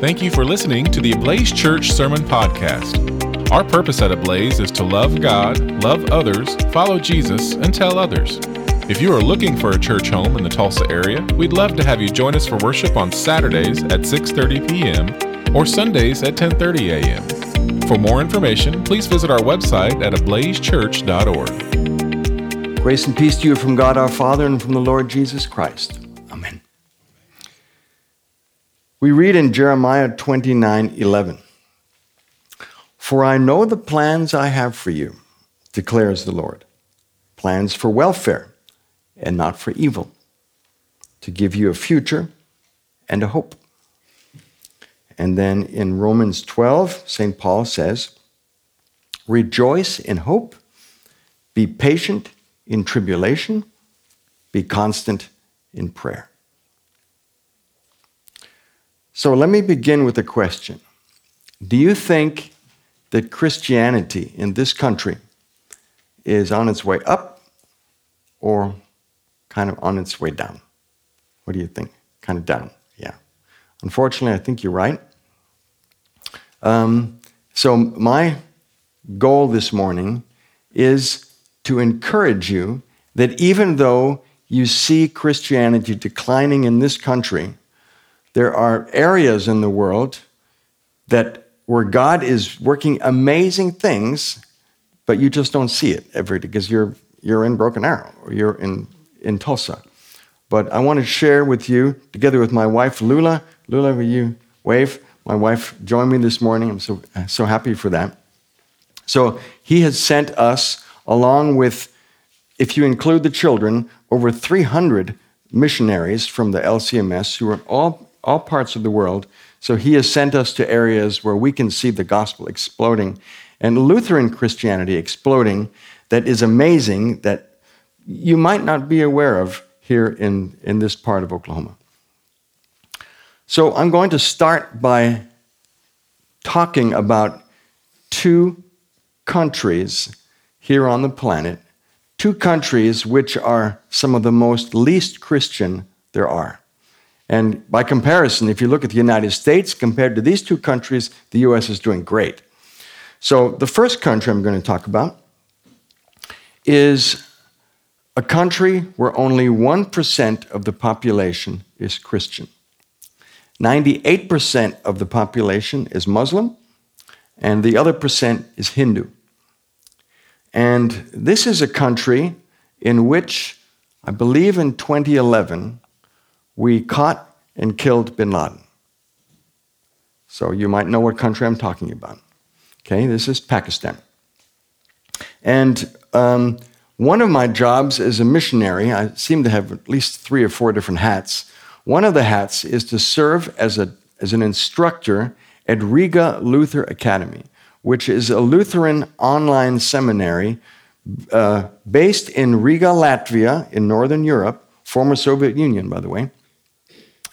Thank you for listening to the Ablaze Church Sermon Podcast. Our purpose at Ablaze is to love God, love others, follow Jesus, and tell others. If you are looking for a church home in the Tulsa area, we'd love to have you join us for worship on Saturdays at 6:30 p.m. or Sundays at 10:30 a.m. For more information, please visit our website at ablazechurch.org. Grace and peace to you from God our Father and from the Lord Jesus Christ. We read in Jeremiah 29 11. For I know the plans I have for you, declares the Lord plans for welfare and not for evil, to give you a future and a hope. And then in Romans 12, St. Paul says, Rejoice in hope, be patient in tribulation, be constant in prayer. So let me begin with a question. Do you think that Christianity in this country is on its way up or kind of on its way down? What do you think? Kind of down, yeah. Unfortunately, I think you're right. Um, so, my goal this morning is to encourage you that even though you see Christianity declining in this country, there are areas in the world that where God is working amazing things, but you just don't see it every day because you're you're in Broken Arrow or you're in in Tulsa. But I want to share with you, together with my wife Lula. Lula, will you wave? My wife joined me this morning. I'm so so happy for that. So he has sent us, along with, if you include the children, over 300 missionaries from the LCMS who are all all parts of the world. So he has sent us to areas where we can see the gospel exploding and Lutheran Christianity exploding that is amazing that you might not be aware of here in, in this part of Oklahoma. So I'm going to start by talking about two countries here on the planet, two countries which are some of the most least Christian there are. And by comparison, if you look at the United States compared to these two countries, the US is doing great. So, the first country I'm going to talk about is a country where only 1% of the population is Christian. 98% of the population is Muslim, and the other percent is Hindu. And this is a country in which, I believe in 2011, we caught and killed bin Laden. So you might know what country I'm talking about. Okay, this is Pakistan. And um, one of my jobs as a missionary, I seem to have at least three or four different hats. One of the hats is to serve as, a, as an instructor at Riga Luther Academy, which is a Lutheran online seminary uh, based in Riga, Latvia, in Northern Europe, former Soviet Union, by the way.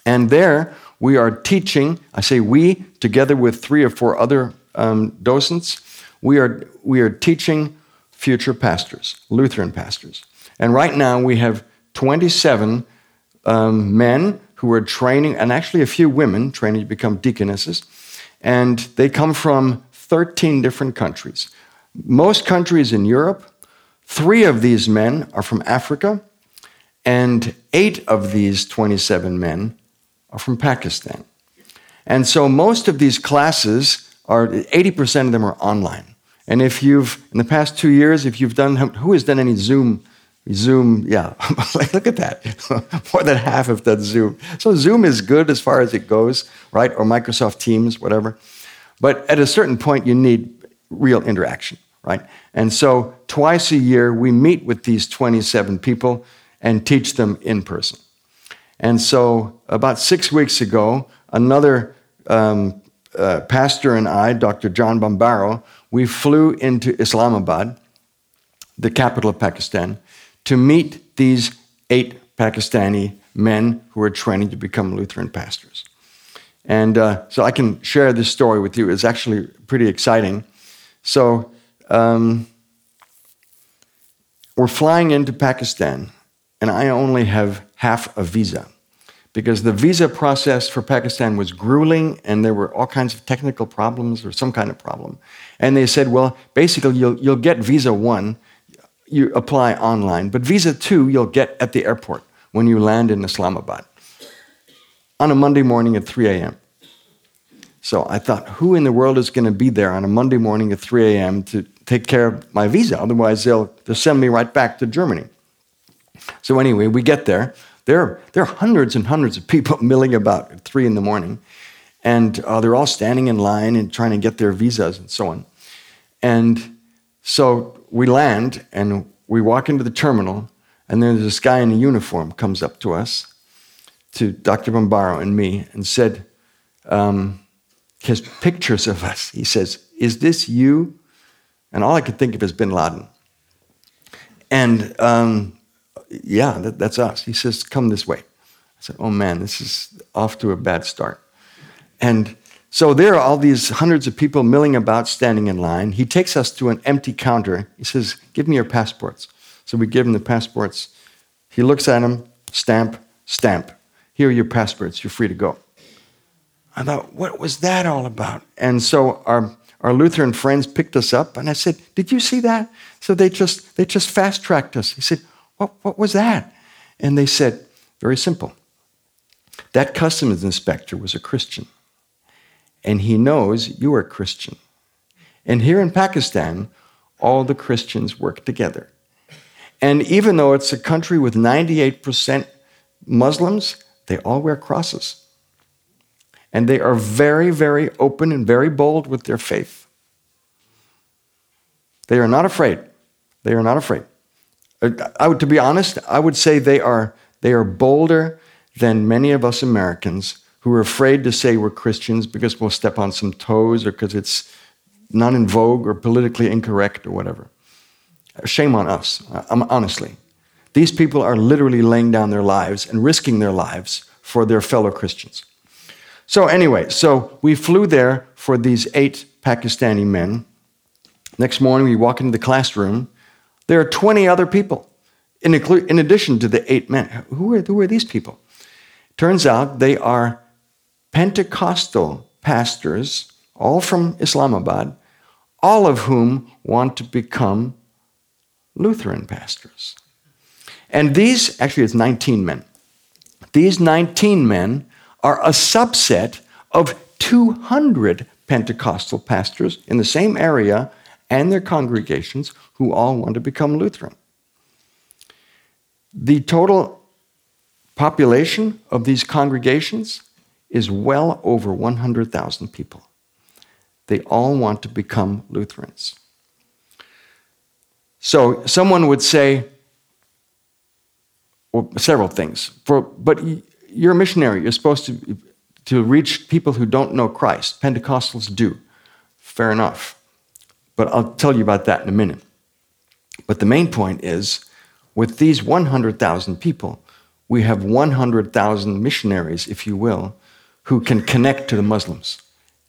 And there we are teaching, I say we, together with three or four other um, docents, we are, we are teaching future pastors, Lutheran pastors. And right now we have 27 um, men who are training, and actually a few women training to become deaconesses. And they come from 13 different countries. Most countries in Europe. Three of these men are from Africa, and eight of these 27 men are from Pakistan. And so most of these classes are 80% of them are online. And if you've, in the past two years, if you've done, who has done any Zoom? Zoom, yeah, look at that. More than half have done Zoom. So Zoom is good as far as it goes, right? Or Microsoft Teams, whatever. But at a certain point, you need real interaction, right? And so twice a year, we meet with these 27 people and teach them in person. And so, about six weeks ago, another um, uh, pastor and I, Dr. John Bombaro, we flew into Islamabad, the capital of Pakistan, to meet these eight Pakistani men who are training to become Lutheran pastors. And uh, so I can share this story with you. It's actually pretty exciting. So um, we're flying into Pakistan, and I only have half a visa because the visa process for Pakistan was grueling and there were all kinds of technical problems or some kind of problem. And they said, well, basically, you'll, you'll get visa one, you apply online, but visa two, you'll get at the airport when you land in Islamabad on a Monday morning at 3 a.m. So I thought, who in the world is going to be there on a Monday morning at 3 a.m. to take care of my visa? Otherwise, they'll, they'll send me right back to Germany. So anyway, we get there. There, there are hundreds and hundreds of people milling about at three in the morning, and uh, they're all standing in line and trying to get their visas and so on. And so we land and we walk into the terminal, and there's this guy in a uniform comes up to us, to Dr. Bombaro and me, and said, um, has pictures of us. He says, Is this you? And all I could think of is bin Laden. And um, yeah, that, that's us. He says, Come this way. I said, Oh man, this is off to a bad start. And so there are all these hundreds of people milling about, standing in line. He takes us to an empty counter. He says, Give me your passports. So we give him the passports. He looks at them, stamp, stamp. Here are your passports. You're free to go. I thought, What was that all about? And so our our Lutheran friends picked us up, and I said, "Did you see that?" So they just they just fast tracked us. He said, what, what was that? And they said, Very simple. That customs inspector was a Christian, and he knows you are a Christian. And here in Pakistan, all the Christians work together. And even though it's a country with 98% Muslims, they all wear crosses. And they are very, very open and very bold with their faith. They are not afraid. They are not afraid. Uh, I would, to be honest, I would say they are, they are bolder than many of us Americans who are afraid to say we're Christians because we'll step on some toes or because it's not in vogue or politically incorrect or whatever. Uh, shame on us, uh, um, honestly. These people are literally laying down their lives and risking their lives for their fellow Christians. So, anyway, so we flew there for these eight Pakistani men. Next morning, we walk into the classroom there are 20 other people in, in addition to the eight men. Who are, who are these people? Turns out they are Pentecostal pastors, all from Islamabad, all of whom want to become Lutheran pastors. And these, actually, it's 19 men. These 19 men are a subset of 200 Pentecostal pastors in the same area and their congregations who all want to become Lutheran. The total population of these congregations is well over 100,000 people. They all want to become Lutherans. So someone would say, well, several things. For, but you're a missionary. You're supposed to, to reach people who don't know Christ. Pentecostals do. Fair enough. But I'll tell you about that in a minute. But the main point is with these 100,000 people, we have 100,000 missionaries, if you will, who can connect to the Muslims.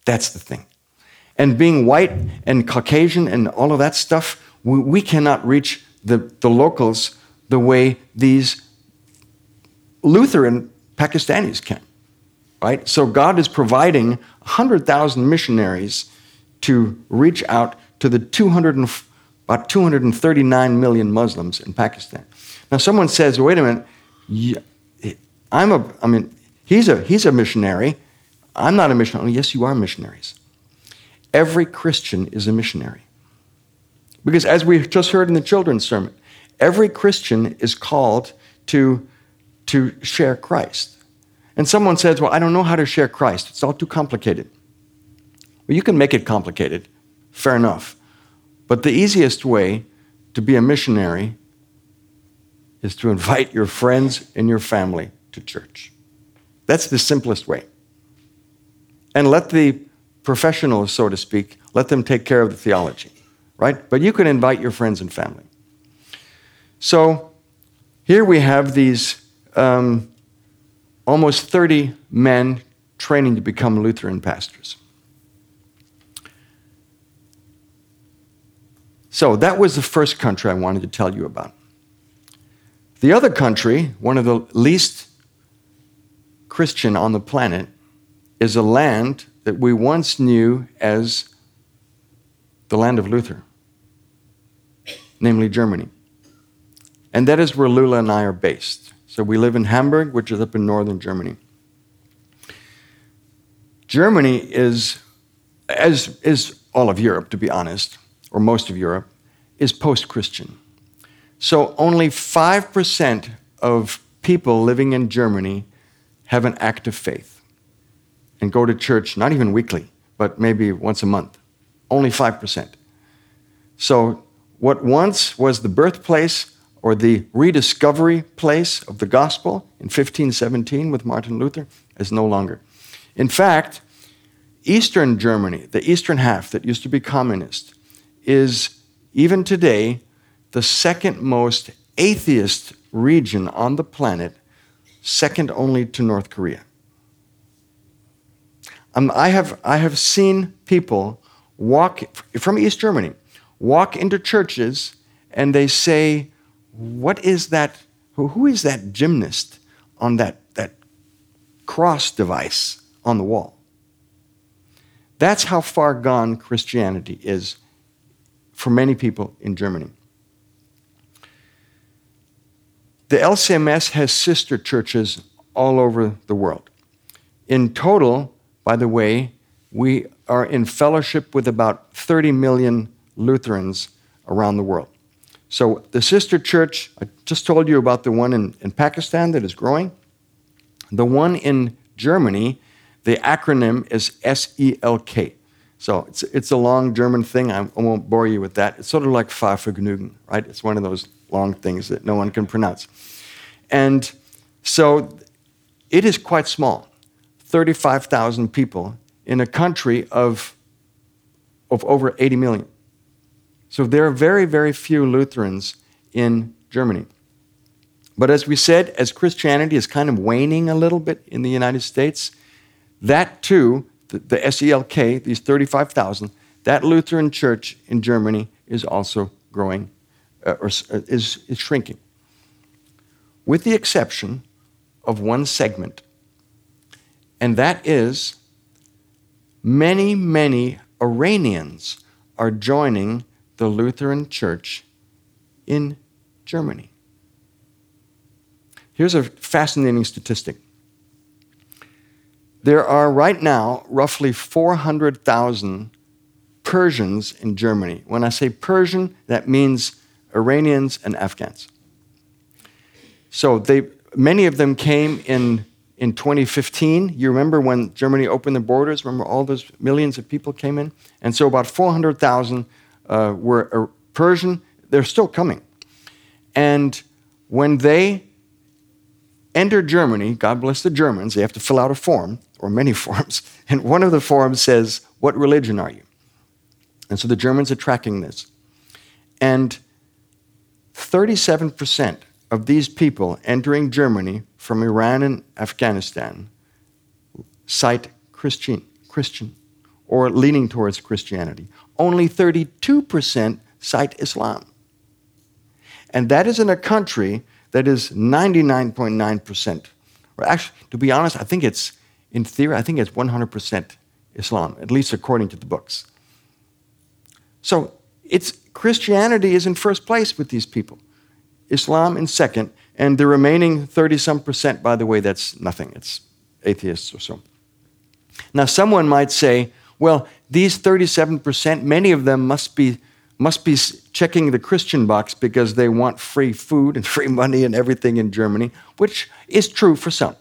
That's the thing. And being white and Caucasian and all of that stuff, we, we cannot reach the, the locals the way these Lutheran Pakistanis can. Right? So God is providing 100,000 missionaries to reach out to the 200 and, about 239 million Muslims in Pakistan. Now, someone says, wait a minute, I'm a, I mean, he's a, he's a missionary. I'm not a missionary. Yes, you are missionaries. Every Christian is a missionary. Because as we just heard in the children's sermon, every Christian is called to, to share Christ. And someone says, Well, I don't know how to share Christ. It's all too complicated. Well, you can make it complicated. Fair enough. But the easiest way to be a missionary is to invite your friends and your family to church. That's the simplest way. And let the professionals, so to speak, let them take care of the theology, right? But you can invite your friends and family. So here we have these um, almost 30 men training to become Lutheran pastors. So that was the first country I wanted to tell you about. The other country, one of the least Christian on the planet is a land that we once knew as the land of Luther, namely Germany. And that is where Lula and I are based. So we live in Hamburg, which is up in northern Germany. Germany is, as is all of Europe, to be honest, or most of Europe, is post Christian. So only 5% of people living in Germany have an active faith and go to church, not even weekly, but maybe once a month. Only 5%. So, what once was the birthplace or the rediscovery place of the gospel in 1517 with Martin Luther is no longer. In fact, Eastern Germany, the eastern half that used to be communist, is even today the second most atheist region on the planet, second only to North Korea. Um, I, have, I have seen people walk from East Germany, walk into churches, and they say, What is that? Who, who is that gymnast on that, that cross device on the wall? That's how far gone Christianity is for many people in Germany. The LCMS has sister churches all over the world. In total, by the way, we are in fellowship with about 30 million Lutherans around the world. So, the sister church, I just told you about the one in, in Pakistan that is growing. The one in Germany, the acronym is SELK. So, it's, it's a long German thing. I, won't bore you with that. It's sort of like Fahrvergnügen, right? It's one of those long things that no one can pronounce. And so, it is quite small 35,000 people in a country of, of over 80 million. So there are very, very few Lutherans in Germany. But as we said, as Christianity is kind of waning a little bit in the United States, that too, the, the SELK, these 35,000, that Lutheran church in Germany is also growing, uh, or uh, is, is shrinking. With the exception of one segment, and that is many, many Iranians are joining the Lutheran Church in Germany. Here's a fascinating statistic. There are right now roughly 400,000 Persians in Germany. When I say Persian, that means Iranians and Afghans. So they, many of them came in in 2015. You remember when Germany opened the borders? Remember all those millions of people came in? And so about 400,000 uh, were uh, Persian. They're still coming. And when they enter Germany, God bless the Germans, they have to fill out a form, or many forms. And one of the forms says, What religion are you? And so the Germans are tracking this. And 37% of these people entering Germany from Iran and Afghanistan cite Christian, Christian or leaning towards Christianity. Only 32% cite Islam. And that is in a country that is 99.9%. Or actually, to be honest, I think it's, in theory, I think it's 100% Islam, at least according to the books. So it's Christianity is in first place with these people. Islam in second, and the remaining 30 some percent, by the way, that's nothing. It's atheists or so. Now, someone might say, well, these 37%, many of them must be, must be checking the Christian box because they want free food and free money and everything in Germany, which is true for some.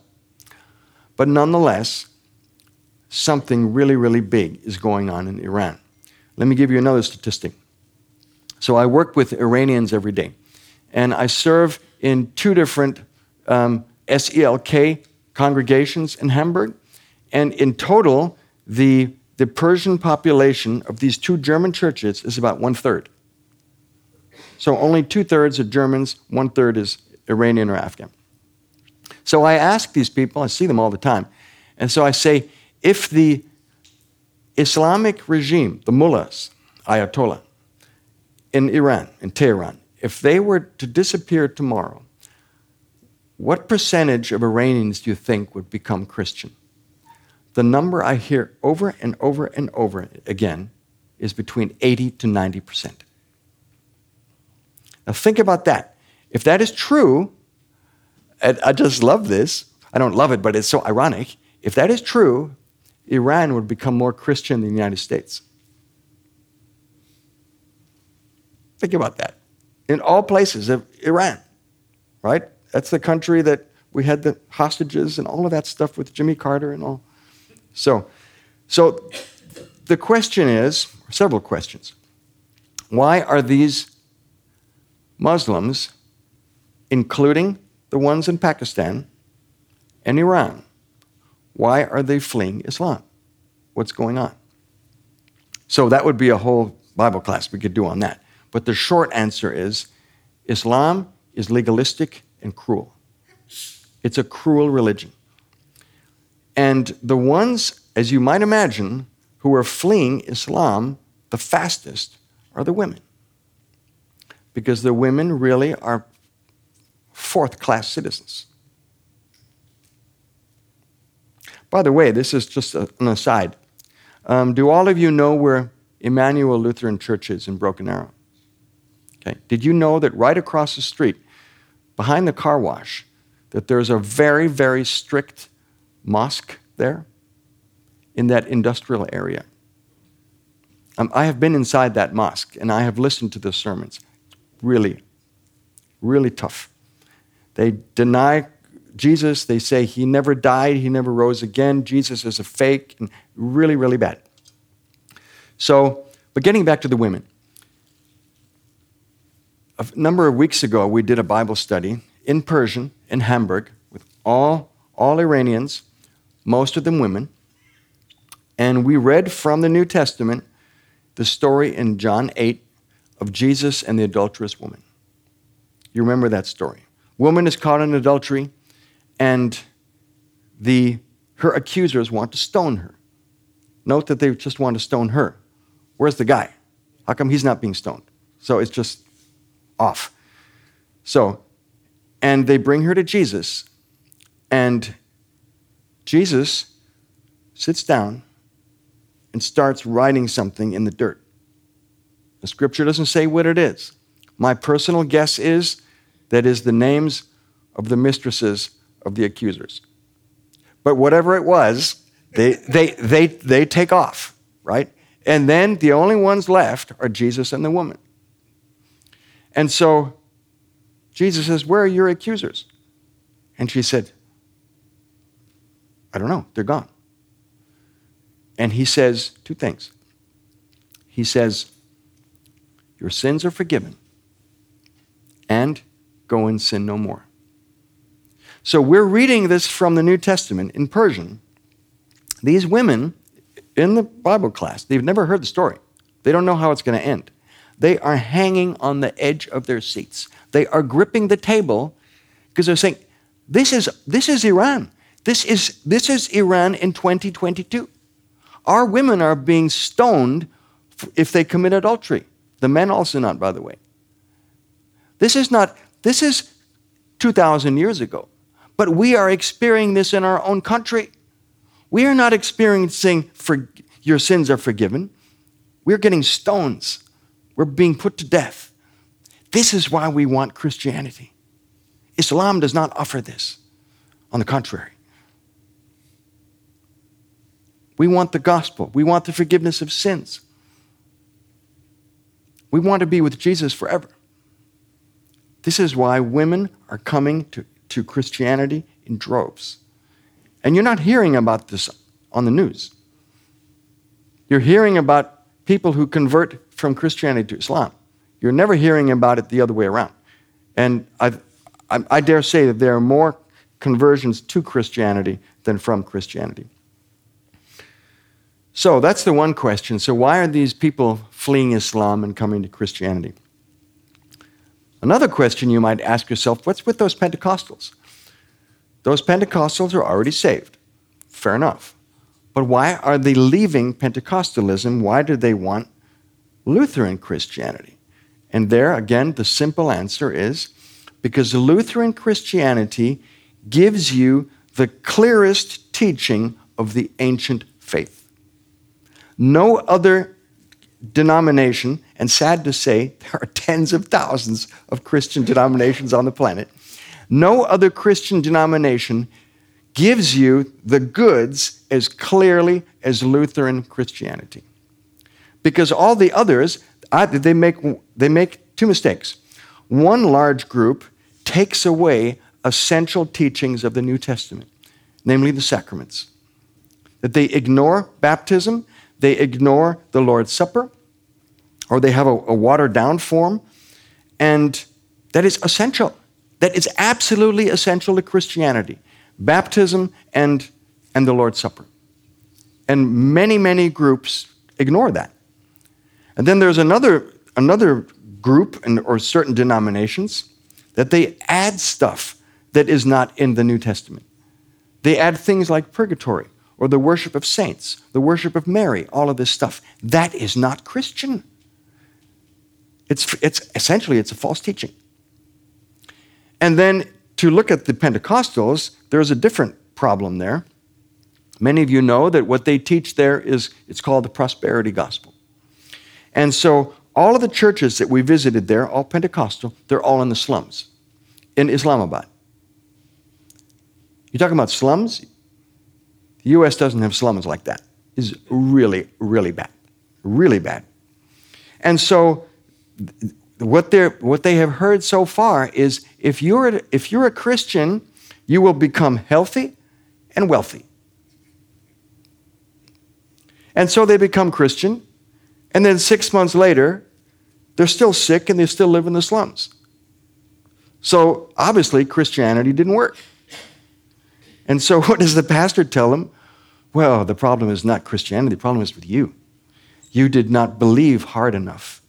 But nonetheless, something really, really big is going on in Iran. Let me give you another statistic. So I work with Iranians every day and I serve in two different um, SELK congregations in Hamburg. And in total, the, the Persian population of these two German churches is about one third. So only two thirds are Germans, one third is Iranian or Afghan. So I ask these people, I see them all the time, and so I say, if the Islamic regime, the mullahs, Ayatollah, in Iran, in Tehran, if they were to disappear tomorrow, what percentage of Iranians do you think would become Christian? The number I hear over and over and over again is between 80 to 90%. Now, think about that. If that is true, and I just love this. I don't love it, but it's so ironic. If that is true, Iran would become more Christian than the United States. Think about that. In all places of Iran, right? That's the country that we had the hostages and all of that stuff with Jimmy Carter and all. So, so the question is several questions. Why are these Muslims, including the ones in Pakistan and Iran, why are they fleeing Islam? What's going on? So that would be a whole Bible class we could do on that. But the short answer is Islam is legalistic and cruel. It's a cruel religion. And the ones, as you might imagine, who are fleeing Islam the fastest are the women. Because the women really are fourth class citizens. By the way, this is just an aside. Um, do all of you know where Emmanuel Lutheran Church is in Broken Arrow? Okay. Did you know that right across the street, behind the car wash, that there's a very, very strict mosque there in that industrial area? Um, I have been inside that mosque and I have listened to the sermons. Really, really tough. They deny Jesus. They say he never died, he never rose again. Jesus is a fake, and really, really bad. So, but getting back to the women. A number of weeks ago, we did a Bible study in Persian in Hamburg with all, all Iranians, most of them women. And we read from the New Testament the story in John 8 of Jesus and the adulterous woman. You remember that story. Woman is caught in adultery, and the, her accusers want to stone her. Note that they just want to stone her. Where's the guy? How come he's not being stoned? So it's just off. So, and they bring her to Jesus, and Jesus sits down and starts writing something in the dirt. The scripture doesn't say what it is. My personal guess is that is the names of the mistresses of the accusers. But whatever it was, they, they, they, they take off, right? And then the only ones left are Jesus and the woman. And so Jesus says, Where are your accusers? And she said, I don't know, they're gone. And he says two things. He says, Your sins are forgiven, and go and sin no more. So we're reading this from the New Testament in Persian. These women in the Bible class, they've never heard the story. They don't know how it's going to end. They are hanging on the edge of their seats. They are gripping the table because they're saying, this is, this is Iran. This is, this is Iran in 2022. Our women are being stoned if they commit adultery. The men also not, by the way. This is not, this is 2,000 years ago. But we are experiencing this in our own country. We are not experiencing for, your sins are forgiven. We're getting stones. We're being put to death. This is why we want Christianity. Islam does not offer this. On the contrary, we want the gospel. We want the forgiveness of sins. We want to be with Jesus forever. This is why women are coming to, to Christianity in droves. And you're not hearing about this on the news. You're hearing about people who convert from Christianity to Islam. You're never hearing about it the other way around. And I, I, I dare say that there are more conversions to Christianity than from Christianity. So that's the one question. So, why are these people fleeing Islam and coming to Christianity? Another question you might ask yourself what's with those Pentecostals? Those Pentecostals are already saved. Fair enough. But why are they leaving Pentecostalism? Why do they want Lutheran Christianity? And there, again, the simple answer is because Lutheran Christianity gives you the clearest teaching of the ancient faith. No other denomination, and sad to say, there are tens of thousands of Christian denominations on the planet. No other Christian denomination gives you the goods as clearly as Lutheran Christianity. Because all the others, they make, they make two mistakes. One large group takes away essential teachings of the New Testament, namely the sacraments. That they ignore baptism, they ignore the Lord's Supper, or they have a, a watered down form, and that is essential. That is absolutely essential to Christianity baptism and, and the Lord's Supper. And many, many groups ignore that. And then there's another, another group and, or certain denominations that they add stuff that is not in the New Testament. They add things like purgatory or the worship of saints, the worship of Mary, all of this stuff. That is not Christian. It's, it's essentially it's a false teaching. And then to look at the Pentecostals, there's a different problem there. Many of you know that what they teach there is it's called the prosperity gospel. And so all of the churches that we visited there, all Pentecostal, they're all in the slums in Islamabad. You're talking about slums? The US doesn't have slums like that. It's really, really bad. Really bad. And so what, they're, what they have heard so far is if you're, if you're a Christian, you will become healthy and wealthy. And so they become Christian, and then six months later, they're still sick and they still live in the slums. So obviously, Christianity didn't work. And so, what does the pastor tell them? Well, the problem is not Christianity, the problem is with you. You did not believe hard enough.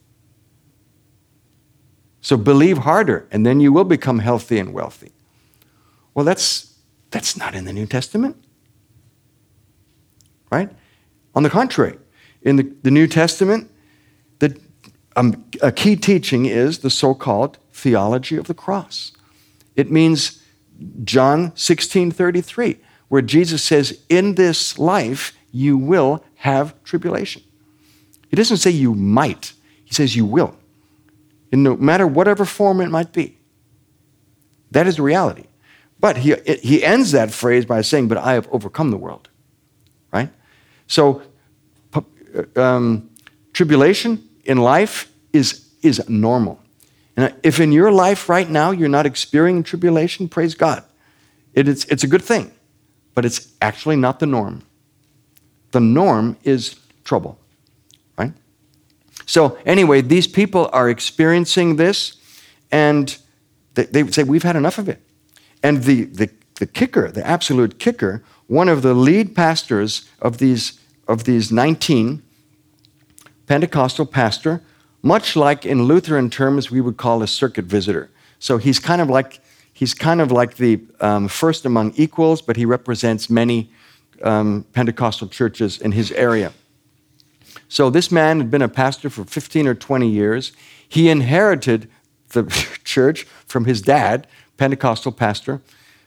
So believe harder, and then you will become healthy and wealthy. Well, that's, that's not in the New Testament. Right? On the contrary, in the, the New Testament, the, um, a key teaching is the so called theology of the cross. It means John 16 33, where Jesus says, In this life you will have tribulation. He doesn't say you might, he says you will in no matter whatever form it might be. That is the reality. But he, he ends that phrase by saying, But I have overcome the world. Right? So, um, tribulation in life is, is normal. And if in your life right now you're not experiencing tribulation, praise God. It is, it's a good thing, but it's actually not the norm. The norm is trouble. Right? So, anyway, these people are experiencing this, and they, they say, We've had enough of it. And the, the, the kicker, the absolute kicker, one of the lead pastors of these, of these 19, Pentecostal pastor, much like in Lutheran terms, we would call a circuit visitor. So he's kind of like, he's kind of like the um, first among equals, but he represents many um, Pentecostal churches in his area. So this man had been a pastor for 15 or 20 years. He inherited the church from his dad, Pentecostal pastor,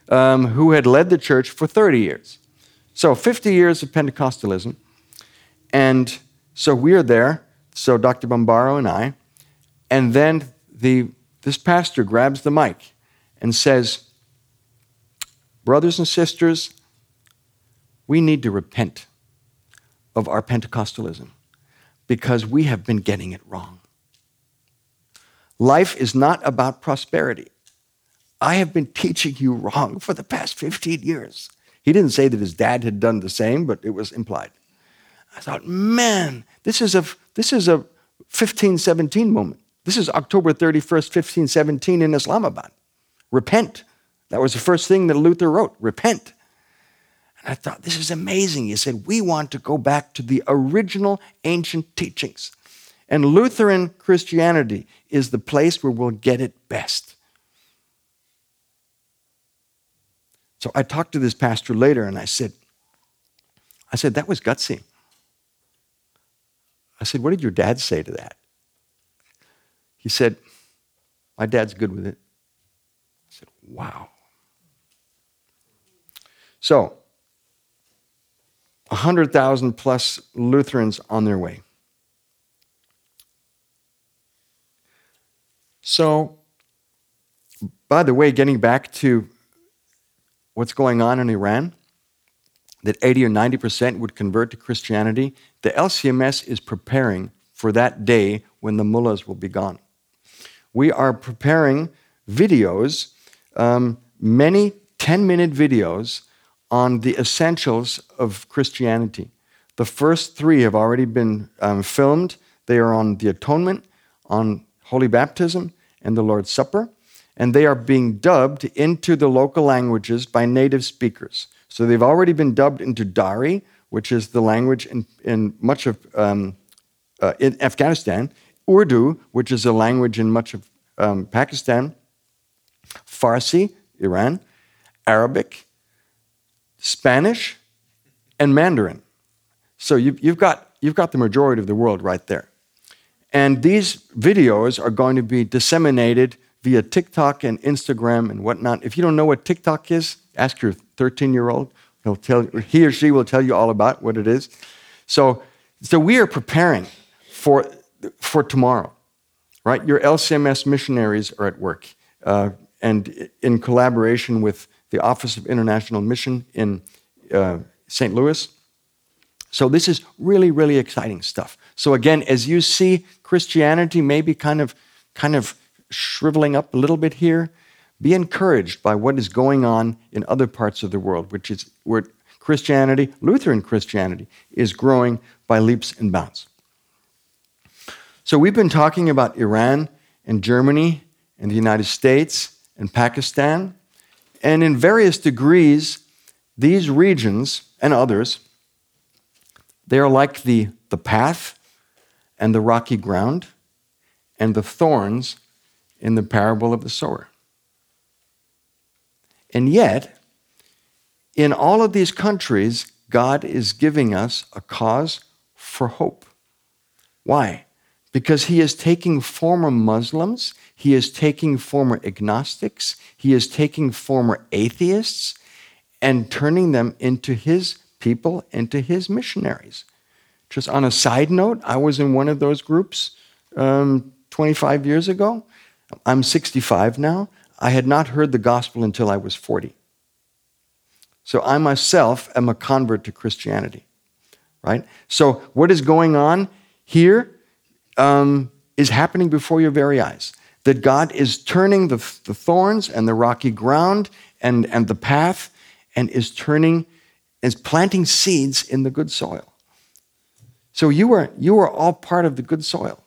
um, who had led the church for 30 years. So 50 years of Pentecostalism. And so we are there, so Dr. Bombaro and I, and then the, this pastor grabs the mic and says, Brothers and sisters, we need to repent of our Pentecostalism because we have been getting it wrong. Life is not about prosperity. I have been teaching you wrong for the past 15 years. He didn't say that his dad had done the same, but it was implied. I thought, man, this is a, this is a 1517 moment. This is October 31st, 1517 in Islamabad. Repent. That was the first thing that Luther wrote repent. And I thought, this is amazing. He said, we want to go back to the original ancient teachings. And Lutheran Christianity is the place where we'll get it best. So I talked to this pastor later and I said, I said, that was gutsy. I said, what did your dad say to that? He said, my dad's good with it. Wow. So, 100,000 plus Lutherans on their way. So, by the way, getting back to what's going on in Iran, that 80 or 90% would convert to Christianity, the LCMS is preparing for that day when the mullahs will be gone. We are preparing videos, um, many 10 minute videos on the essentials of Christianity. The first three have already been um, filmed. They are on the atonement, on holy baptism, and the Lord's Supper. And they are being dubbed into the local languages by native speakers. So they've already been dubbed into Dari, which is the language in, in much of um, uh, in Afghanistan, Urdu, which is a language in much of um, Pakistan, Farsi, Iran, Arabic, Spanish, and Mandarin. So you, you've, got, you've got the majority of the world right there. And these videos are going to be disseminated via TikTok and Instagram and whatnot. If you don't know what TikTok is, ask your 13 year old. He'll tell, he or she will tell you all about what it is. So, so we are preparing for, for tomorrow, right? Your LCMS missionaries are at work. Uh, and in collaboration with the Office of International Mission in uh, St. Louis. So this is really, really exciting stuff. So again, as you see Christianity maybe kind of, kind of shriveling up a little bit here, be encouraged by what is going on in other parts of the world, which is where Christianity, Lutheran Christianity, is growing by leaps and bounds. So we've been talking about Iran and Germany and the United States and Pakistan. And in various degrees, these regions and others, they are like the, the path and the rocky ground and the thorns in the parable of the sower. And yet, in all of these countries, God is giving us a cause for hope. Why? Because He is taking former Muslims, He is taking former agnostics, He is taking former atheists and turning them into His people, into His missionaries. Just on a side note, I was in one of those groups um, 25 years ago. I'm 65 now. I had not heard the gospel until I was 40. So I myself am a convert to Christianity, right? So what is going on here um, is happening before your very eyes. That God is turning the, the thorns and the rocky ground and, and the path and is turning, is planting seeds in the good soil. So you are, you are all part of the good soil,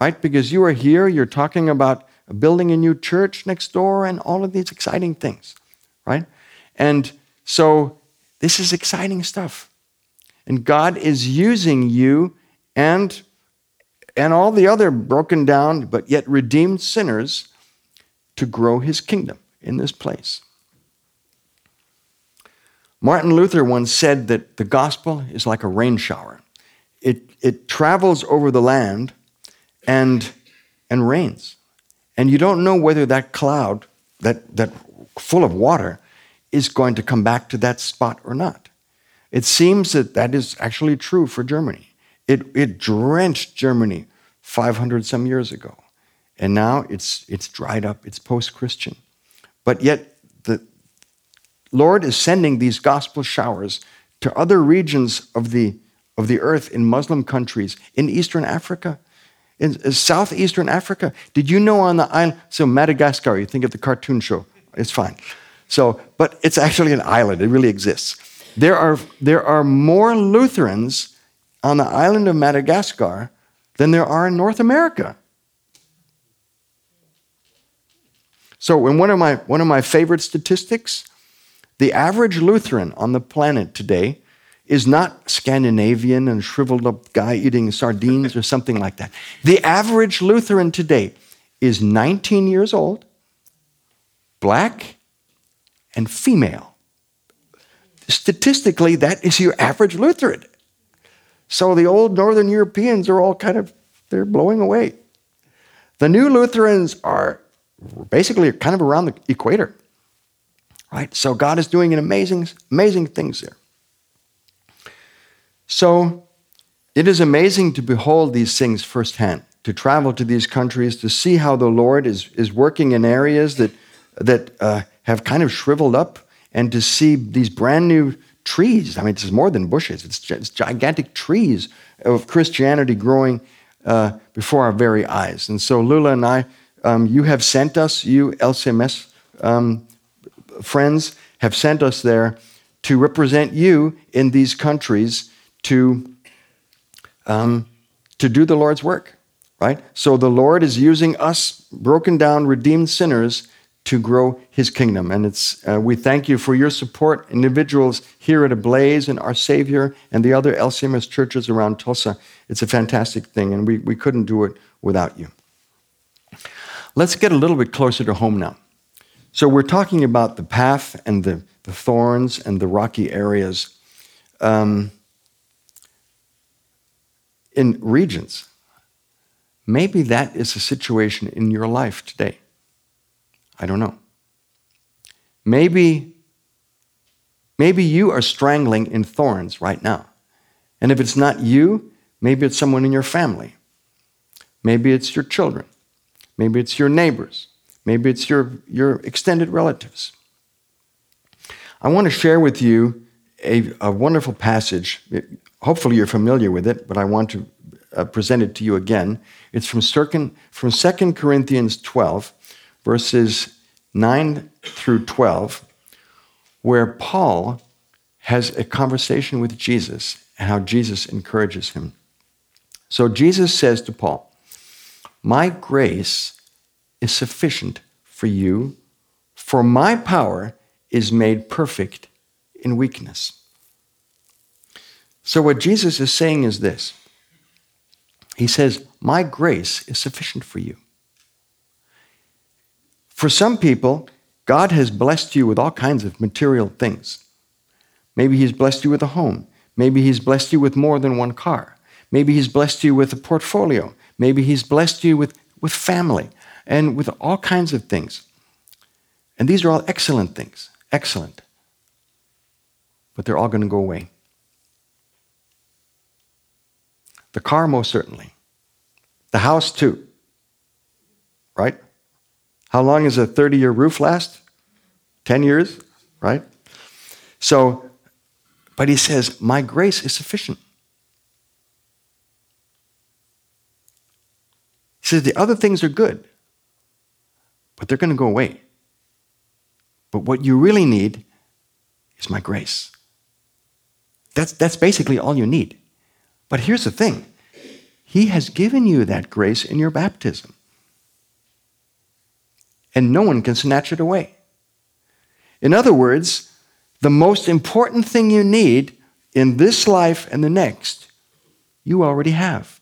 right? Because you are here, you're talking about building a new church next door, and all of these exciting things, right? And so this is exciting stuff. And God is using you and, and all the other broken down but yet redeemed sinners to grow his kingdom in this place. Martin Luther once said that the gospel is like a rain shower. It, it travels over the land and, and rains. And you don't know whether that cloud, that, that full of water, is going to come back to that spot or not. It seems that that is actually true for Germany. It, it drenched Germany 500 some years ago. And now it's, it's dried up, it's post Christian. But yet, the Lord is sending these gospel showers to other regions of the, of the earth in Muslim countries, in Eastern Africa, in southeastern Africa. Did you know on the island? So, Madagascar, you think of the cartoon show, it's fine. So, but it's actually an island, it really exists. There are, there are more Lutherans on the island of Madagascar than there are in North America. So, in one of my, one of my favorite statistics, the average Lutheran on the planet today is not Scandinavian and shriveled up guy eating sardines or something like that. The average Lutheran today is 19 years old, black, and female. Statistically, that is your average Lutheran. So the old Northern Europeans are all kind of, they're blowing away. The new Lutherans are basically kind of around the equator. Right? So God is doing an amazing, amazing things there. So it is amazing to behold these things firsthand, to travel to these countries, to see how the Lord is, is working in areas that, that uh, have kind of shriveled up, and to see these brand new trees. I mean, it's more than bushes, it's, it's gigantic trees of Christianity growing uh, before our very eyes. And so, Lula and I, um, you have sent us, you LCMS um, friends have sent us there to represent you in these countries to, um, to do the Lord's work, right? So the Lord is using us, broken down, redeemed sinners, to grow his kingdom. And it's, uh, we thank you for your support, individuals here at Ablaze and Our Savior and the other LCMS churches around Tulsa. It's a fantastic thing, and we, we couldn't do it without you. Let's get a little bit closer to home now. So, we're talking about the path and the, the thorns and the rocky areas um, in regions. Maybe that is a situation in your life today. I don't know. Maybe, maybe you are strangling in thorns right now. And if it's not you, maybe it's someone in your family. Maybe it's your children. Maybe it's your neighbors. Maybe it's your, your extended relatives. I want to share with you a, a wonderful passage. Hopefully, you're familiar with it, but I want to uh, present it to you again. It's from, Circin, from 2 Corinthians 12, verses 9 through 12, where Paul has a conversation with Jesus and how Jesus encourages him. So Jesus says to Paul, My grace is sufficient for you, for my power is made perfect in weakness. So, what Jesus is saying is this He says, My grace is sufficient for you. For some people, God has blessed you with all kinds of material things. Maybe He's blessed you with a home. Maybe He's blessed you with more than one car. Maybe He's blessed you with a portfolio. Maybe He's blessed you with, with family and with all kinds of things. And these are all excellent things. Excellent. But they're all going to go away. The car, most certainly. The house, too. Right? How long does a 30 year roof last? 10 years, right? So, but he says, My grace is sufficient. He says, The other things are good, but they're going to go away. But what you really need is my grace. That's, that's basically all you need. But here's the thing He has given you that grace in your baptism and no one can snatch it away. In other words, the most important thing you need in this life and the next, you already have.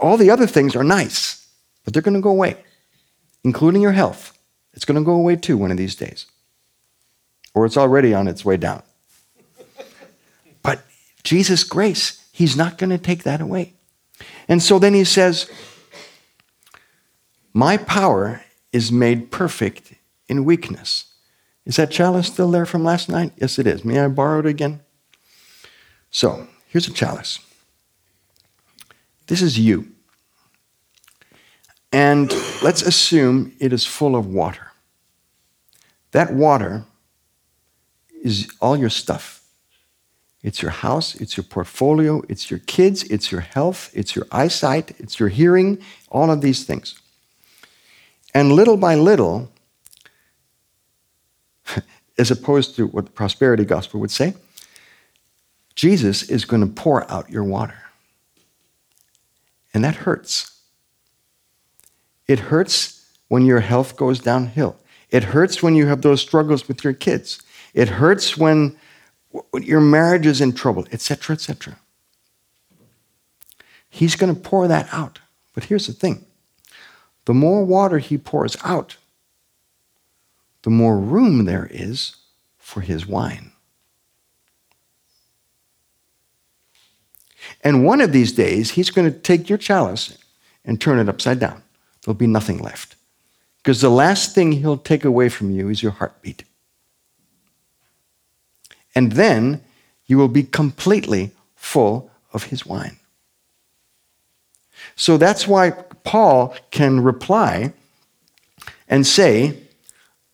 All the other things are nice, but they're going to go away, including your health. It's going to go away too one of these days, or it's already on its way down. But Jesus' grace, He's not going to take that away. And so then He says, My power is made perfect in weakness. Is that chalice still there from last night? Yes, it is. May I borrow it again? So, here's a chalice. This is you. And let's assume it is full of water. That water is all your stuff. It's your house, it's your portfolio, it's your kids, it's your health, it's your eyesight, it's your hearing, all of these things. And little by little, as opposed to what the prosperity gospel would say, Jesus is going to pour out your water. And that hurts. It hurts when your health goes downhill. It hurts when you have those struggles with your kids. It hurts when, when your marriage is in trouble, etc., etc. He's going to pour that out. But here's the thing the more water he pours out, the more room there is for his wine. And one of these days, he's going to take your chalice and turn it upside down. There'll be nothing left. Because the last thing he'll take away from you is your heartbeat. And then you will be completely full of his wine. So that's why Paul can reply and say,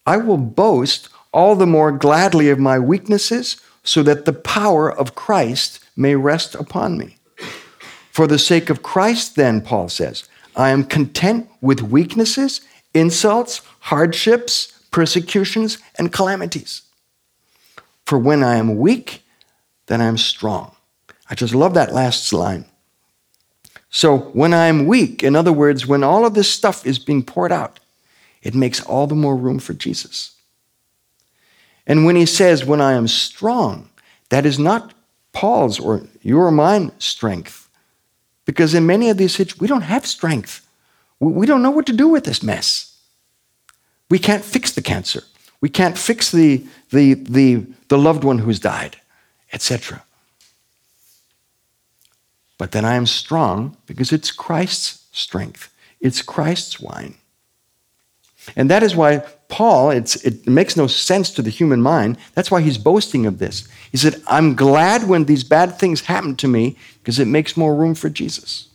I will boast all the more gladly of my weaknesses, so that the power of Christ may rest upon me. For the sake of Christ, then, Paul says, I am content with weaknesses, insults, hardships, persecutions, and calamities. For when I am weak, then I am strong. I just love that last line. So when I'm weak, in other words, when all of this stuff is being poured out, it makes all the more room for Jesus. And when he says, when I am strong, that is not Paul's or your or mine strength. Because in many of these situations, we don't have strength. We don't know what to do with this mess. We can't fix the cancer. We can't fix the, the, the, the loved one who's died, etc. But then I am strong because it's Christ's strength, it's Christ's wine. And that is why Paul, it makes no sense to the human mind. That's why he's boasting of this. He said, I'm glad when these bad things happen to me because it makes more room for Jesus.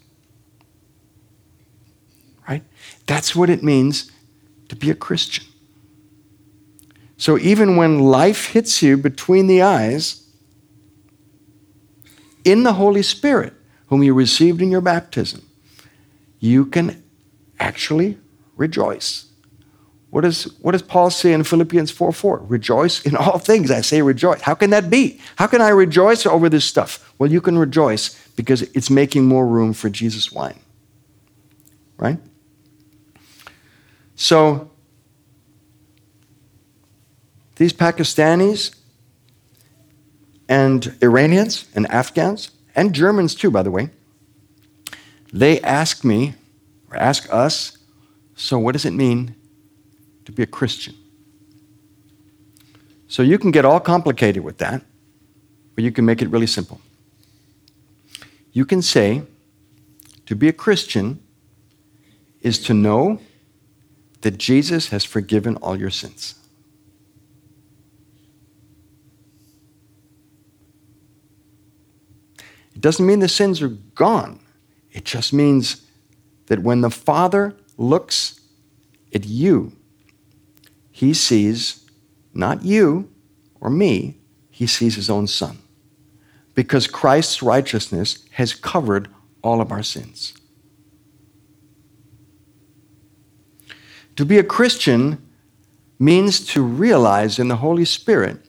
Right? That's what it means to be a Christian. So even when life hits you between the eyes, in the Holy Spirit, whom you received in your baptism, you can actually rejoice. What, is, what does Paul say in Philippians 4 4? Rejoice in all things. I say rejoice. How can that be? How can I rejoice over this stuff? Well, you can rejoice because it's making more room for Jesus' wine. Right? So, these Pakistanis and Iranians and Afghans and Germans too, by the way, they ask me, or ask us, so what does it mean to be a Christian? So you can get all complicated with that, or you can make it really simple. You can say, to be a Christian is to know that Jesus has forgiven all your sins. It doesn't mean the sins are gone. It just means that when the Father looks at you, he sees not you or me, he sees his own Son. Because Christ's righteousness has covered all of our sins. To be a Christian means to realize in the Holy Spirit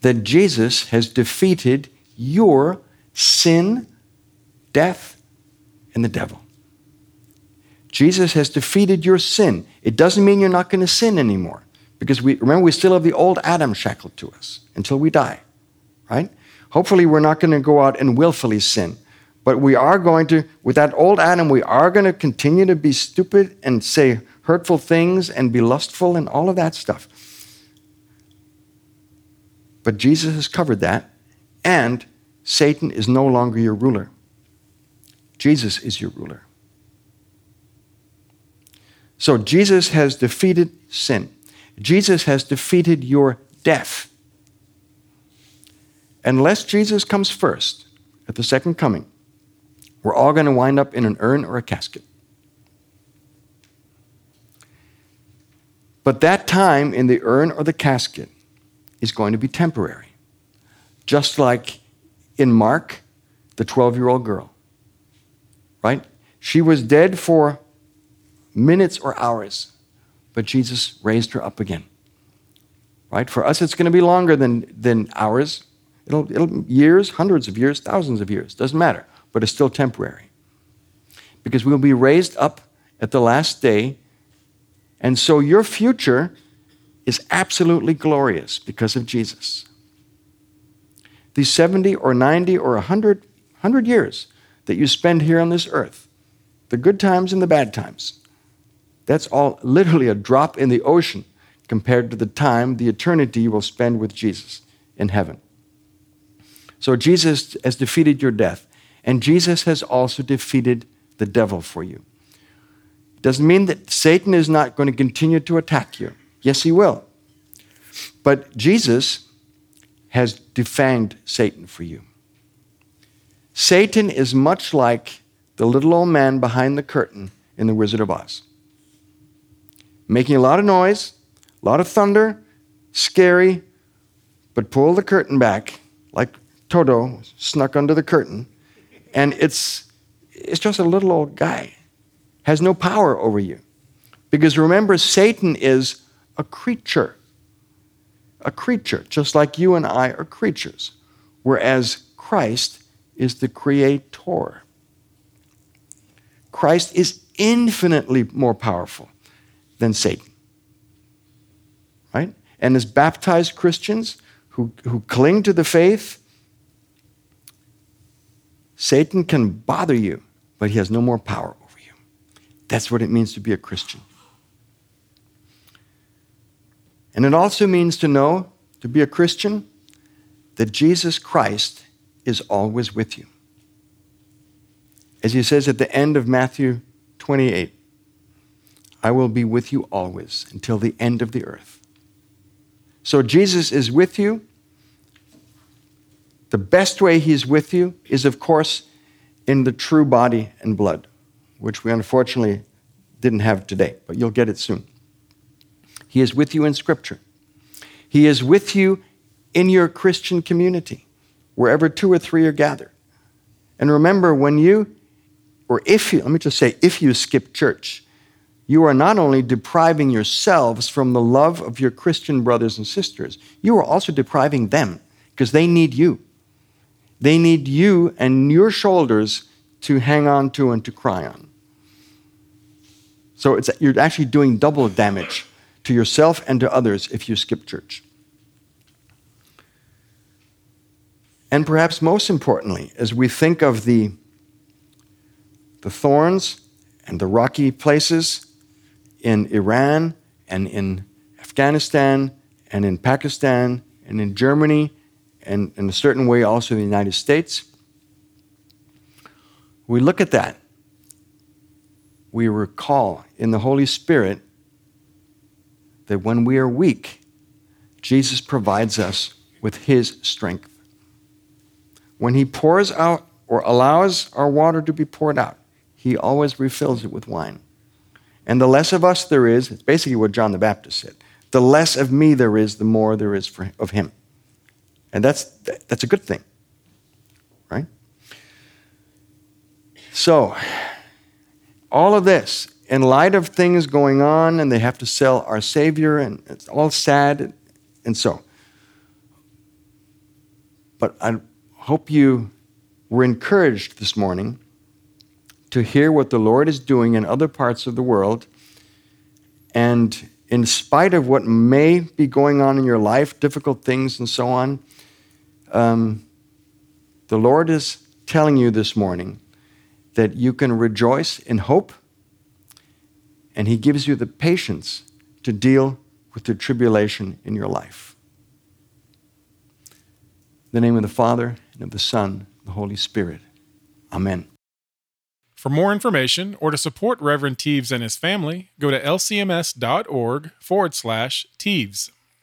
that Jesus has defeated your sin, death, and the devil. Jesus has defeated your sin. It doesn't mean you're not going to sin anymore. Because we remember we still have the old Adam shackled to us until we die. Right? Hopefully we're not going to go out and willfully sin. But we are going to, with that old Adam, we are going to continue to be stupid and say hurtful things and be lustful and all of that stuff. But Jesus has covered that, and Satan is no longer your ruler. Jesus is your ruler. So Jesus has defeated sin. Jesus has defeated your death. Unless Jesus comes first at the second coming, we're all going to wind up in an urn or a casket. But that time in the urn or the casket is going to be temporary. Just like in Mark, the 12 year old girl, right? She was dead for minutes or hours, but Jesus raised her up again. Right? For us, it's going to be longer than, than hours. It'll, it'll years, hundreds of years, thousands of years. Doesn't matter, but it's still temporary. Because we'll be raised up at the last day. And so your future is absolutely glorious because of Jesus these 70 or 90 or 100, 100 years that you spend here on this earth, the good times and the bad times, that's all literally a drop in the ocean compared to the time, the eternity you will spend with Jesus in heaven. So Jesus has defeated your death, and Jesus has also defeated the devil for you. Doesn't mean that Satan is not going to continue to attack you. Yes, he will. But Jesus has defanged Satan for you. Satan is much like the little old man behind the curtain in The Wizard of Oz. Making a lot of noise, a lot of thunder, scary, but pull the curtain back like Toto snuck under the curtain, and it's, it's just a little old guy has no power over you. Because remember, Satan is a creature. A creature, just like you and I are creatures. Whereas Christ is the creator. Christ is infinitely more powerful than Satan. Right? And as baptized Christians who, who cling to the faith, Satan can bother you, but he has no more power over you. that's what it means to be a Christian. And it also means to know, to be a Christian, that Jesus Christ is always with you. As he says at the end of Matthew 28, I will be with you always until the end of the earth. So Jesus is with you. The best way he's with you is, of course, in the true body and blood which we unfortunately didn't have today, but you'll get it soon. He is with you in Scripture. He is with you in your Christian community, wherever two or three are gathered. And remember, when you, or if you, let me just say, if you skip church, you are not only depriving yourselves from the love of your Christian brothers and sisters, you are also depriving them because they need you. They need you and your shoulders to hang on to and to cry on. So you're actually doing double damage to yourself and to others if you skip church. And perhaps most importantly, as we think of the, the thorns and the rocky places in Iran and in Afghanistan and in Pakistan and in Germany and in a certain way also in the United States, we look at that we recall in the Holy Spirit that when we are weak, Jesus provides us with his strength. When he pours out or allows our water to be poured out, he always refills it with wine. And the less of us there is, it's basically what John the Baptist said the less of me there is, the more there is for, of him. And that's, that's a good thing, right? So, all of this in light of things going on, and they have to sell our Savior, and it's all sad, and so. But I hope you were encouraged this morning to hear what the Lord is doing in other parts of the world. And in spite of what may be going on in your life, difficult things and so on, um, the Lord is telling you this morning that you can rejoice in hope, and He gives you the patience to deal with the tribulation in your life. In the name of the Father, and of the Son, and the Holy Spirit. Amen. For more information or to support Reverend Teves and his family, go to lcms.org forward slash Teves.